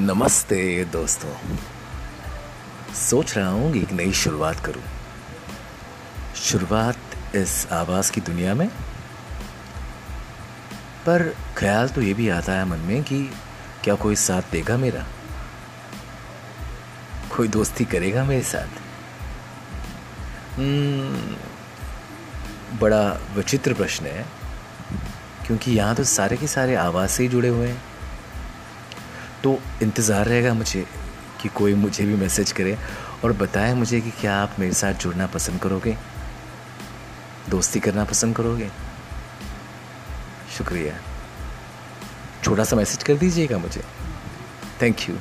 नमस्ते दोस्तों। सोच रहा हूँ एक नई शुरुआत करूँ। शुरुआत इस आवाज़ की दुनिया में? पर ख्याल तो ये भी आता है मन में कि क्या कोई साथ देगा मेरा? कोई दोस्ती करेगा मेरे साथ? hmm, बड़ा विचित्र प्रश्न है क्योंकि यहाँ तो सारे के सारे आवाज़ से ही जुड़े हुए हैं। तो इंतज़ार रहेगा मुझे कि कोई मुझे भी मैसेज करे और बताए मुझे कि क्या आप मेरे साथ जुड़ना पसंद करोगे? दोस्ती करना पसंद करोगे? शुक्रिया। छोटा सा मैसेज कर दीजिएगा मुझे। Thank you